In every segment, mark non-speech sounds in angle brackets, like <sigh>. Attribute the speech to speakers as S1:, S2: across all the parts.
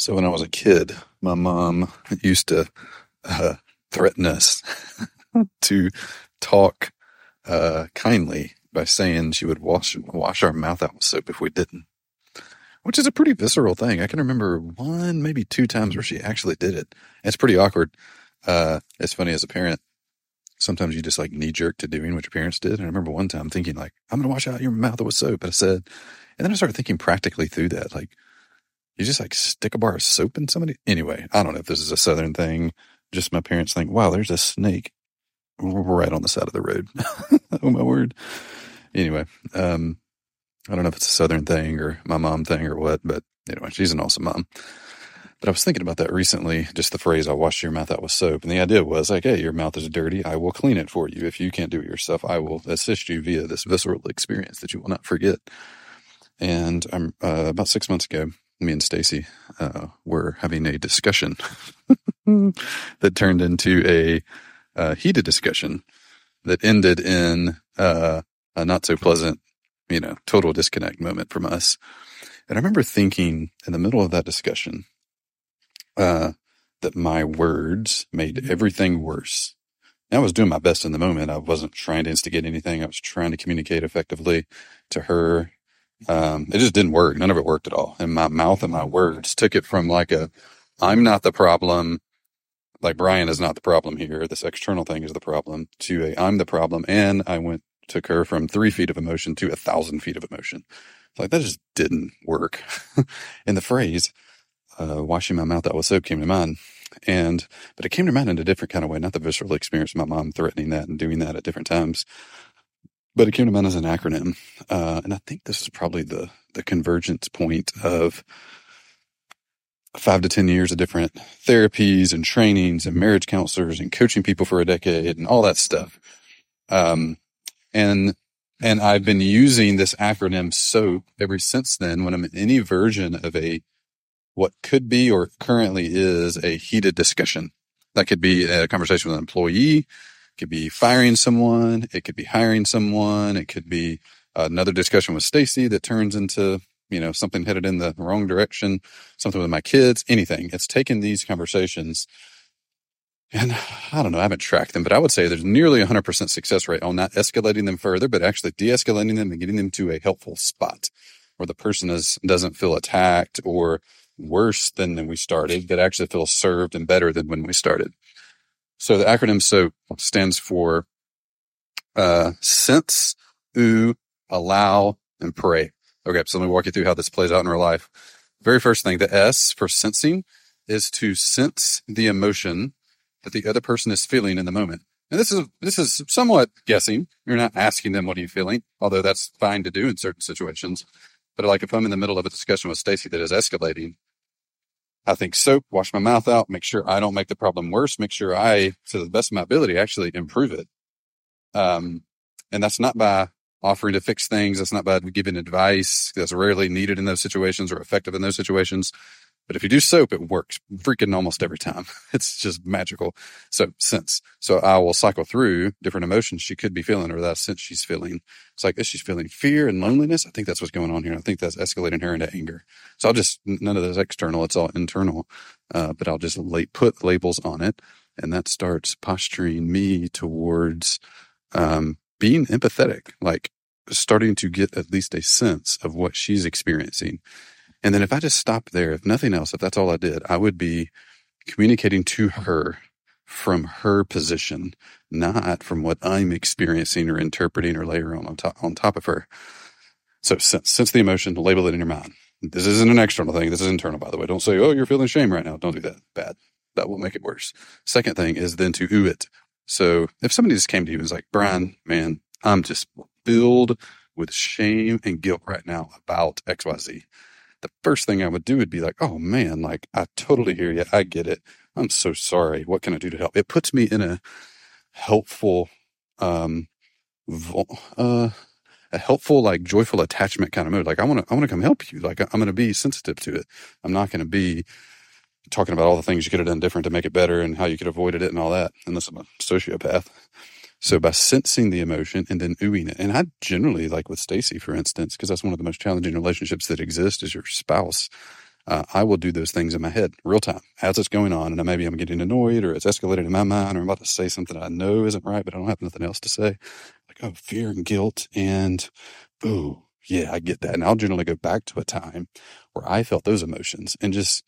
S1: So when I was a kid, my mom used to uh, threaten us <laughs> to talk uh, kindly by saying she would wash wash our mouth out with soap if we didn't, which is a pretty visceral thing. I can remember one, maybe two times where she actually did it. It's pretty awkward. Uh, it's funny as a parent. Sometimes you just like knee jerk to doing what your parents did. And I remember one time thinking like, I'm going to wash out your mouth with soap. But I said, and then I started thinking practically through that. Like, you just like stick a bar of soap in somebody. Anyway, I don't know if this is a Southern thing. Just my parents think, wow, there's a snake right on the side of the road. <laughs> oh my word. Anyway, um, I don't know if it's a Southern thing or my mom thing or what, but anyway, she's an awesome mom. But I was thinking about that recently, just the phrase, I'll wash your mouth out with soap. And the idea was like, hey, your mouth is dirty. I will clean it for you. If you can't do it yourself, I will assist you via this visceral experience that you will not forget. And I'm uh, about six months ago, me and Stacy uh, were having a discussion <laughs> that turned into a uh, heated discussion that ended in uh, a not so pleasant, you know, total disconnect moment from us. And I remember thinking in the middle of that discussion uh, that my words made everything worse. I was doing my best in the moment. I wasn't trying to instigate anything. I was trying to communicate effectively to her um, it just didn't work. None of it worked at all. And my mouth and my words took it from like a, I'm not the problem. Like Brian is not the problem here. This external thing is the problem to a, I'm the problem. And I went, took her from three feet of emotion to a thousand feet of emotion. like that just didn't work. <laughs> and the phrase, uh, washing my mouth out with soap came to mind. And, but it came to mind in a different kind of way, not the visceral experience of my mom threatening that and doing that at different times, but it came to mind as an acronym. Uh, and I think this is probably the, the convergence point of five to 10 years of different therapies and trainings and marriage counselors and coaching people for a decade and all that stuff. Um, and, and I've been using this acronym SOAP ever since then when I'm in any version of a, what could be or currently is a heated discussion. That could be a conversation with an employee could be firing someone. It could be hiring someone. It could be another discussion with Stacy that turns into, you know, something headed in the wrong direction, something with my kids, anything. It's taken these conversations and I don't know, I haven't tracked them, but I would say there's nearly 100% success rate on not escalating them further, but actually de-escalating them and getting them to a helpful spot where the person is, doesn't feel attacked or worse than when we started, but actually feels served and better than when we started. So the acronym SOAP stands for uh, sense, ooh, allow, and pray. Okay, so let me walk you through how this plays out in real life. Very first thing, the S for sensing is to sense the emotion that the other person is feeling in the moment. And this is this is somewhat guessing. You're not asking them what are you feeling, although that's fine to do in certain situations. But like if I'm in the middle of a discussion with Stacy that is escalating, I think soap, wash my mouth out, make sure I don't make the problem worse, make sure I, to the best of my ability, actually improve it. Um, and that's not by offering to fix things. That's not by giving advice. That's rarely needed in those situations or effective in those situations. But if you do soap, it works freaking almost every time. <laughs> It's just magical. So sense. So I will cycle through different emotions she could be feeling or that sense she's feeling. It's like, she's feeling fear and loneliness, I think that's what's going on here. I think that's escalating her into anger. So I'll just, none of this external. It's all internal. Uh, but I'll just lay, put labels on it. And that starts posturing me towards, um, being empathetic, like starting to get at least a sense of what she's experiencing and then if I just stopped there, if nothing else, if that's all I did, I would be communicating to mm-hmm. her from her position, not from what I'm experiencing or interpreting or layer on on top, on top of her. So sense, sense the emotion, label it in your mind. This isn't an external thing. This is internal, by the way. Don't say, oh, you're feeling shame right now. Don't do that. Bad. That will make it worse. Second thing is then to ooh it. So if somebody just came to you and was like, Brian, man, I'm just filled with shame and guilt right now about XYZ the first thing I would do would be like, oh man, like I totally hear you. I get it. I'm so sorry. What can I do to help? It puts me in a helpful, um, uh, a helpful, like joyful attachment kind of mood. Like I want to, I want to come help you. Like I'm going to be sensitive to it. I'm not going to be talking about all the things you could have done different to make it better and how you could have avoided it and all that. Unless I'm a sociopath. So by sensing the emotion and then oohing it, and I generally like with Stacy, for instance, because that's one of the most challenging relationships that exist is your spouse. uh, I will do those things in my head real time as it's going on. And maybe I'm getting annoyed or it's escalated in my mind or I'm about to say something I know isn't right, but I don't have nothing else to say. Like, oh, fear and guilt. And, oh, yeah, I get that. And I'll generally go back to a time where I felt those emotions and just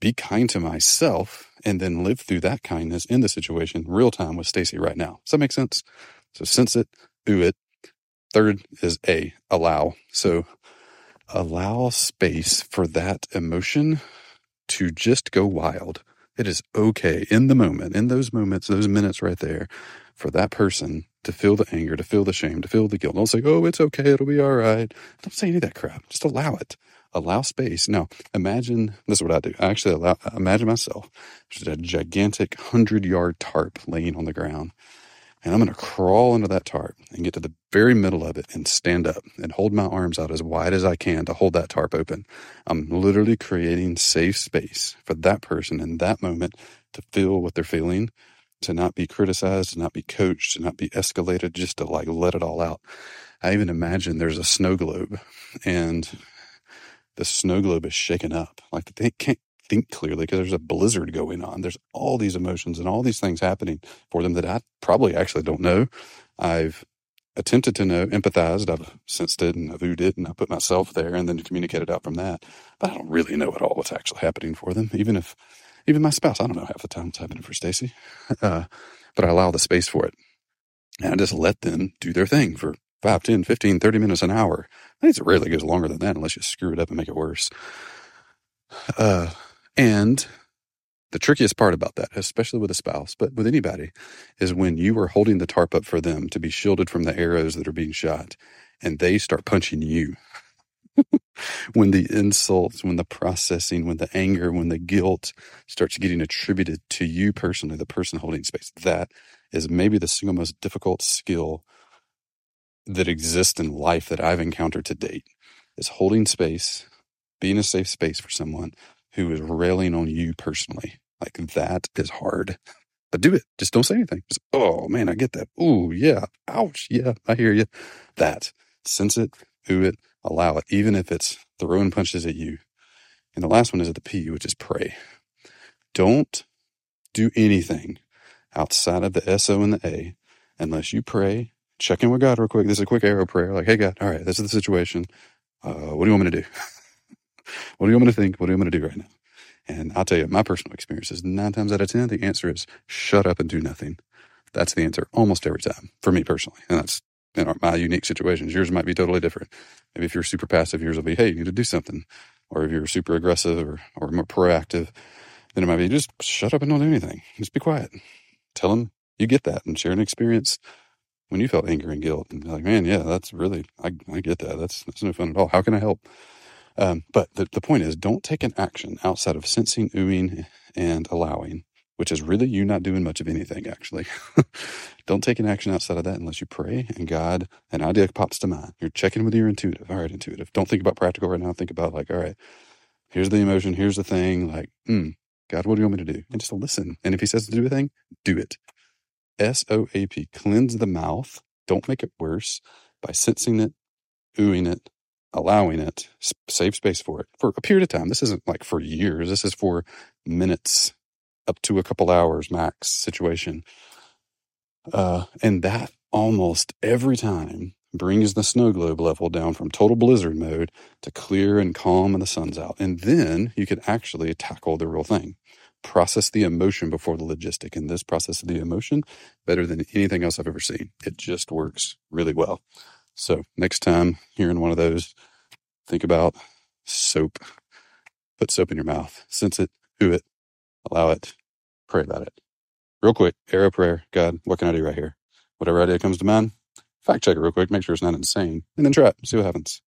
S1: be kind to myself and then live through that kindness in the situation real time with Stacy right now. Does that make sense? So sense it, ooh it. Third is A, allow. So allow space for that emotion to just go wild. It is okay in the moment, in those moments, those minutes right there, for that person to feel the anger, to feel the shame, to feel the guilt. Don't say, oh, it's okay, it'll be all right. Don't say any of that crap. Just allow it. Allow space. Now, imagine this is what I do. I actually allow, imagine myself just a gigantic hundred yard tarp laying on the ground and I'm going to crawl under that tarp and get to the very middle of it and stand up and hold my arms out as wide as I can to hold that tarp open. I'm literally creating safe space for that person in that moment to feel what they're feeling, to not be criticized, to not be coached, to not be escalated, just to like let it all out. I even imagine there's a snow globe and the snow globe is shaken up. Like they can't think clearly because there's a blizzard going on. There's all these emotions and all these things happening for them that I probably actually don't know. I've attempted to know, empathized, I've sensed it and I've viewed it and I put myself there and then communicated out from that. But I don't really know at all what's actually happening for them. Even if, even my spouse, I don't know half the time what's happening for Stacy. <laughs> Uh, but I allow the space for it. And I just let them do their thing for 5, 10, 15, 30 minutes, an hour. I think it rarely goes longer than that unless you screw it up and make it worse. Uh, and the trickiest part about that, especially with a spouse, but with anybody, is when you are holding the tarp up for them to be shielded from the arrows that are being shot and they start punching you. <laughs> when the insults, when the processing, when the anger, when the guilt starts getting attributed to you personally, the person holding space, that is maybe the single most difficult skill that exists in life that I've encountered to date is holding space, being a safe space for someone who is railing on you personally. Like that is hard. But do it. Just don't say anything. Just, oh man, I get that. Oh yeah. Ouch. Yeah, I hear you. That. Sense it, ooh it, allow it, even if it's throwing punches at you. And the last one is at the P, which is pray. Don't do anything outside of the SO and the A unless you pray, check in with God real quick. This is a quick arrow prayer. Like, hey, God, all right, this is the situation. Uh, what do you want me to do? <laughs> What do you want me to think? What do you want me to do right now? And I'll tell you, my personal experience is nine times out of 10, the answer is shut up and do nothing. That's the answer almost every time for me personally. And that's in our, my unique situations. Yours might be totally different. Maybe if you're super passive, yours will be, hey, you need to do something. Or if you're super aggressive or, or more proactive, then it might be just shut up and don't do anything. Just be quiet. Tell them you get that and share an experience when you felt anger and guilt. And like, man, yeah, that's really, I, I get that. That's, that's no fun at all. How can I help? Um, but the, the point is, don't take an action outside of sensing, oohing, and allowing, which is really you not doing much of anything, actually. <laughs> don't take an action outside of that unless you pray and God, an idea pops to mind. You're checking with your intuitive. All right, intuitive. Don't think about practical right now. Think about, like, all right, here's the emotion, here's the thing. Like, hmm, God, what do you want me to do? And just listen. And if He says to do a thing, do it. S O A P, cleanse the mouth. Don't make it worse by sensing it, oohing it, allowing it, save space for it for a period of time. This isn't like for years. This is for minutes, up to a couple hours max situation. Uh, and that almost every time brings the snow globe level down from total blizzard mode to clear and calm and the sun's out. And then you can actually tackle the real thing. Process the emotion before the logistic. And this process of the emotion better than anything else I've ever seen. It just works really well. So next time in one of those, think about soap. Put soap in your mouth. Sense it, ooh it, allow it, pray about it. Real quick, arrow prayer. God, what can I do right here? Whatever idea comes to mind, fact check it real quick, make sure it's not insane, and then try it, see what happens.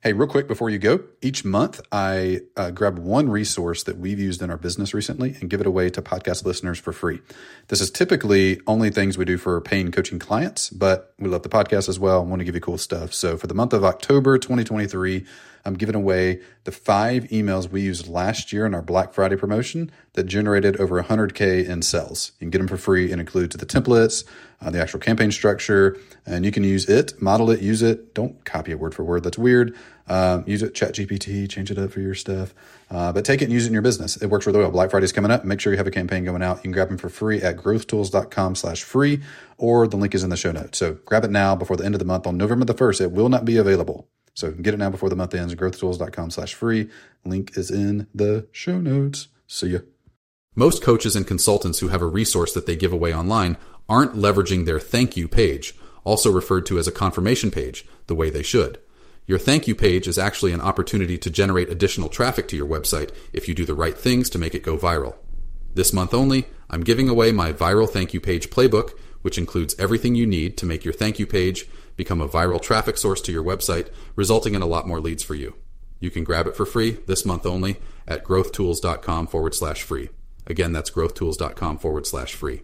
S1: Hey, real quick before you go, each month I uh, grab one resource that we've used in our business recently and give it away to podcast listeners for free. This is typically only things we do for paying coaching clients, but we love the podcast as well and want to give you cool stuff. So for the month of October 2023, I'm giving away the five emails we used last year in our Black Friday promotion that generated over 100K in sales. You can get them for free and include the templates, uh, the actual campaign structure, and you can use it, model it, use it. Don't copy it word for word. That's weird. Um, use it, ChatGPT, change it up for your stuff. Uh, but take it and use it in your business. It works really well. Black Friday's coming up. Make sure you have a campaign going out. You can grab them for free at growthtools.com slash free, or the link is in the show notes. So grab it now before the end of the month on November the 1st. It will not be available. So get it now before the month ends. Growthtools.com slash free. Link is in the show notes. See ya.
S2: Most coaches and consultants who have a resource that they give away online aren't leveraging their thank you page, also referred to as a confirmation page, the way they should. Your thank you page is actually an opportunity to generate additional traffic to your website if you do the right things to make it go viral. This month only, I'm giving away my viral thank you page playbook, which includes everything you need to make your thank you page become a viral traffic source to your website, resulting in a lot more leads for you. You can grab it for free this month only at growthtools.com forward slash free. Again, that's growthtools.com forward slash free.